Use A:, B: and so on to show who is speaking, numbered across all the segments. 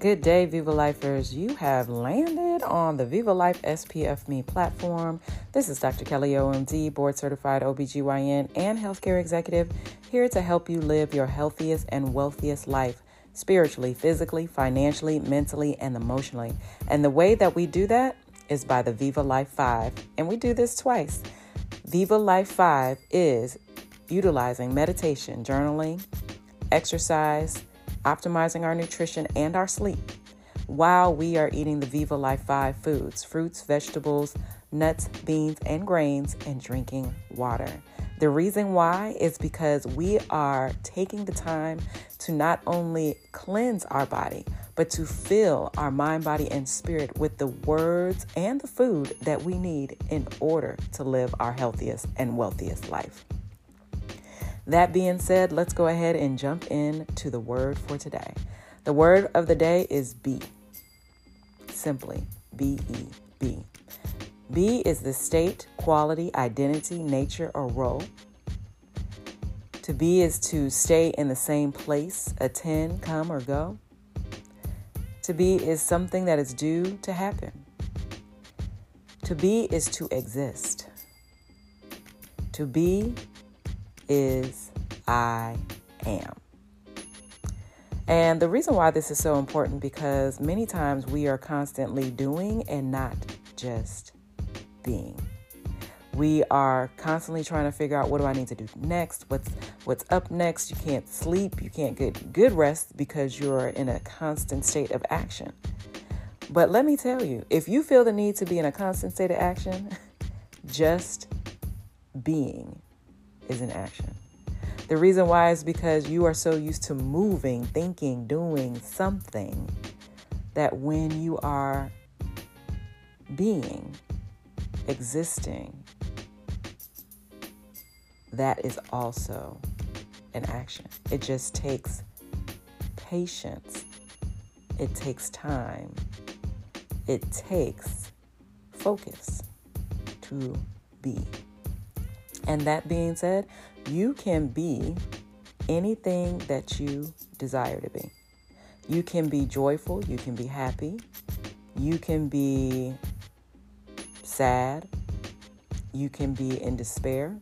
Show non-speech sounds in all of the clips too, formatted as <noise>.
A: Good day, Viva Lifers. You have landed on the Viva Life SPF Me platform. This is Dr. Kelly OMD, board certified OBGYN and healthcare executive, here to help you live your healthiest and wealthiest life spiritually, physically, financially, mentally, and emotionally. And the way that we do that is by the Viva Life 5. And we do this twice. Viva Life 5 is utilizing meditation, journaling, exercise, optimizing our nutrition and our sleep while we are eating the Viva Life 5 foods fruits, vegetables, nuts, beans, and grains, and drinking water. The reason why is because we are taking the time to not only cleanse our body, but to fill our mind, body, and spirit with the words and the food that we need in order to live our healthiest and wealthiest life. That being said, let's go ahead and jump in to the word for today. The word of the day is be. Simply B E B. B is the state, quality, identity, nature, or role. To be is to stay in the same place, attend, come, or go. To be is something that is due to happen. To be is to exist. To be is I am. And the reason why this is so important because many times we are constantly doing and not just being. We are constantly trying to figure out what do I need to do next? What's what's up next? You can't sleep, you can't get good rest because you're in a constant state of action. But let me tell you, if you feel the need to be in a constant state of action, <laughs> just being is an action. The reason why is because you are so used to moving, thinking, doing something that when you are being, existing, that is also an action. It just takes patience, it takes time, it takes focus to be. And that being said, you can be anything that you desire to be. You can be joyful, you can be happy, you can be sad, you can be in despair.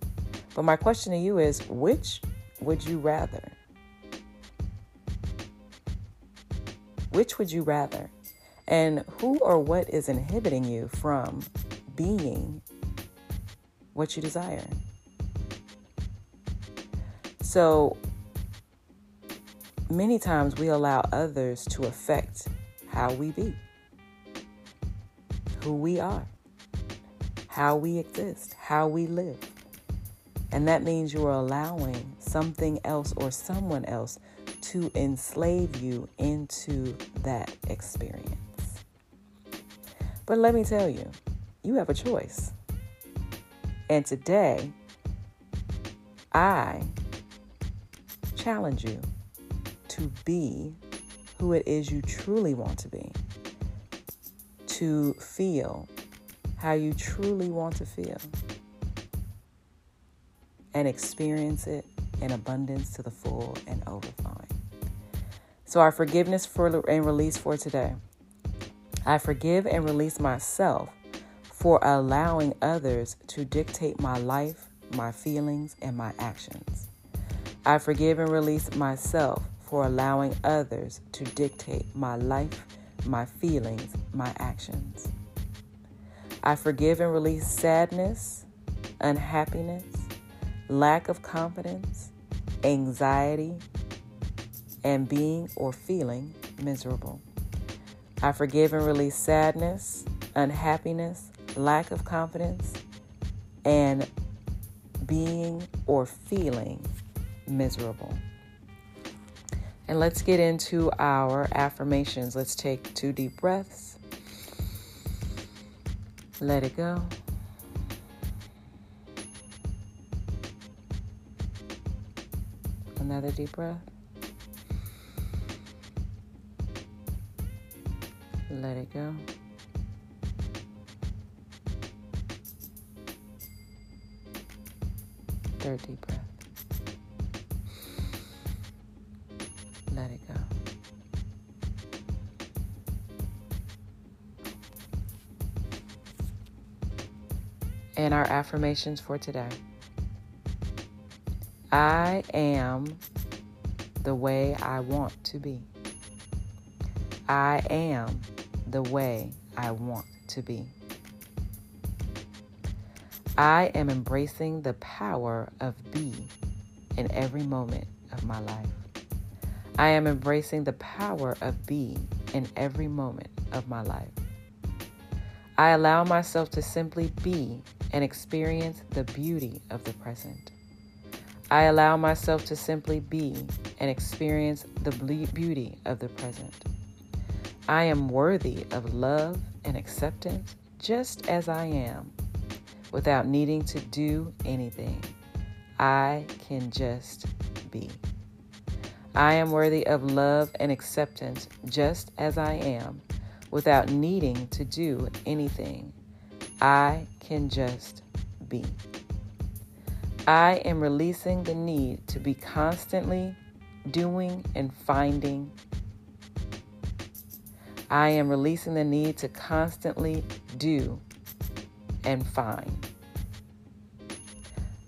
A: But my question to you is which would you rather? Which would you rather? And who or what is inhibiting you from being what you desire? So many times we allow others to affect how we be, who we are, how we exist, how we live. And that means you are allowing something else or someone else to enslave you into that experience. But let me tell you, you have a choice. And today, I challenge you to be who it is you truly want to be, to feel how you truly want to feel, and experience it in abundance to the full and overflowing. So, our forgiveness for and release for today. I forgive and release myself for allowing others to dictate my life, my feelings, and my actions. I forgive and release myself for allowing others to dictate my life, my feelings, my actions. I forgive and release sadness, unhappiness, lack of confidence, anxiety, and being or feeling miserable. I forgive and release sadness, unhappiness, lack of confidence, and being or feeling miserable. And let's get into our affirmations. Let's take two deep breaths. Let it go. Another deep breath. Let it go. Third deep breath. let it go. And our affirmations for today I am the way I want to be. I am the way I want to be. I am embracing the power of be in every moment of my life. I am embracing the power of being in every moment of my life. I allow myself to simply be and experience the beauty of the present. I allow myself to simply be and experience the beauty of the present. I am worthy of love and acceptance just as I am without needing to do anything. I can just be. I am worthy of love and acceptance just as I am without needing to do anything. I can just be. I am releasing the need to be constantly doing and finding. I am releasing the need to constantly do and find.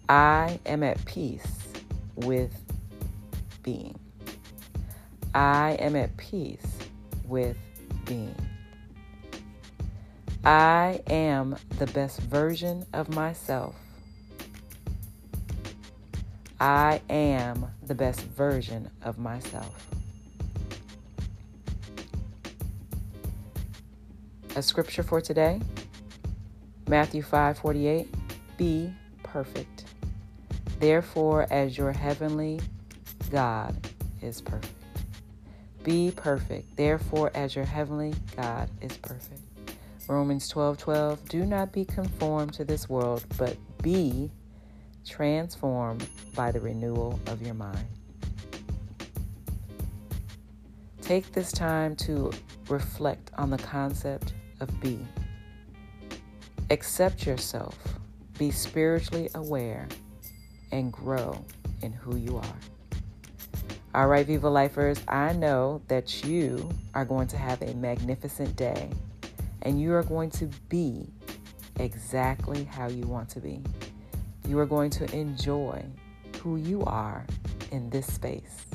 A: I am at peace with being. I am at peace with being. I am the best version of myself. I am the best version of myself. A scripture for today Matthew 5 48. Be perfect. Therefore, as your heavenly God is perfect. Be perfect. Therefore, as your heavenly God is perfect. Romans 12 12. Do not be conformed to this world, but be transformed by the renewal of your mind. Take this time to reflect on the concept of be. Accept yourself, be spiritually aware, and grow in who you are. All right, Viva Lifers, I know that you are going to have a magnificent day and you are going to be exactly how you want to be. You are going to enjoy who you are in this space.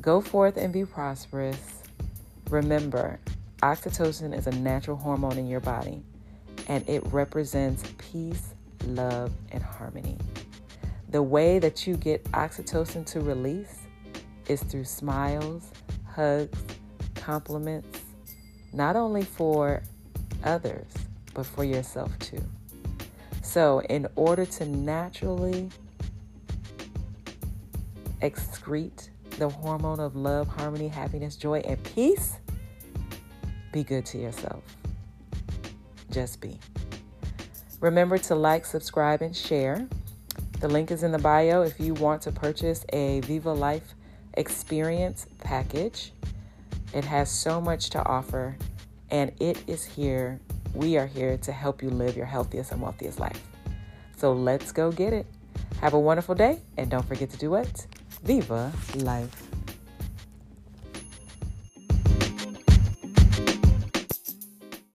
A: Go forth and be prosperous. Remember, oxytocin is a natural hormone in your body and it represents peace, love, and harmony. The way that you get oxytocin to release is through smiles, hugs, compliments, not only for others, but for yourself too. So, in order to naturally excrete the hormone of love, harmony, happiness, joy, and peace, be good to yourself. Just be. Remember to like, subscribe, and share. The link is in the bio if you want to purchase a Viva Life experience package. It has so much to offer, and it is here. We are here to help you live your healthiest and wealthiest life. So let's go get it. Have a wonderful day, and don't forget to do what? Viva life.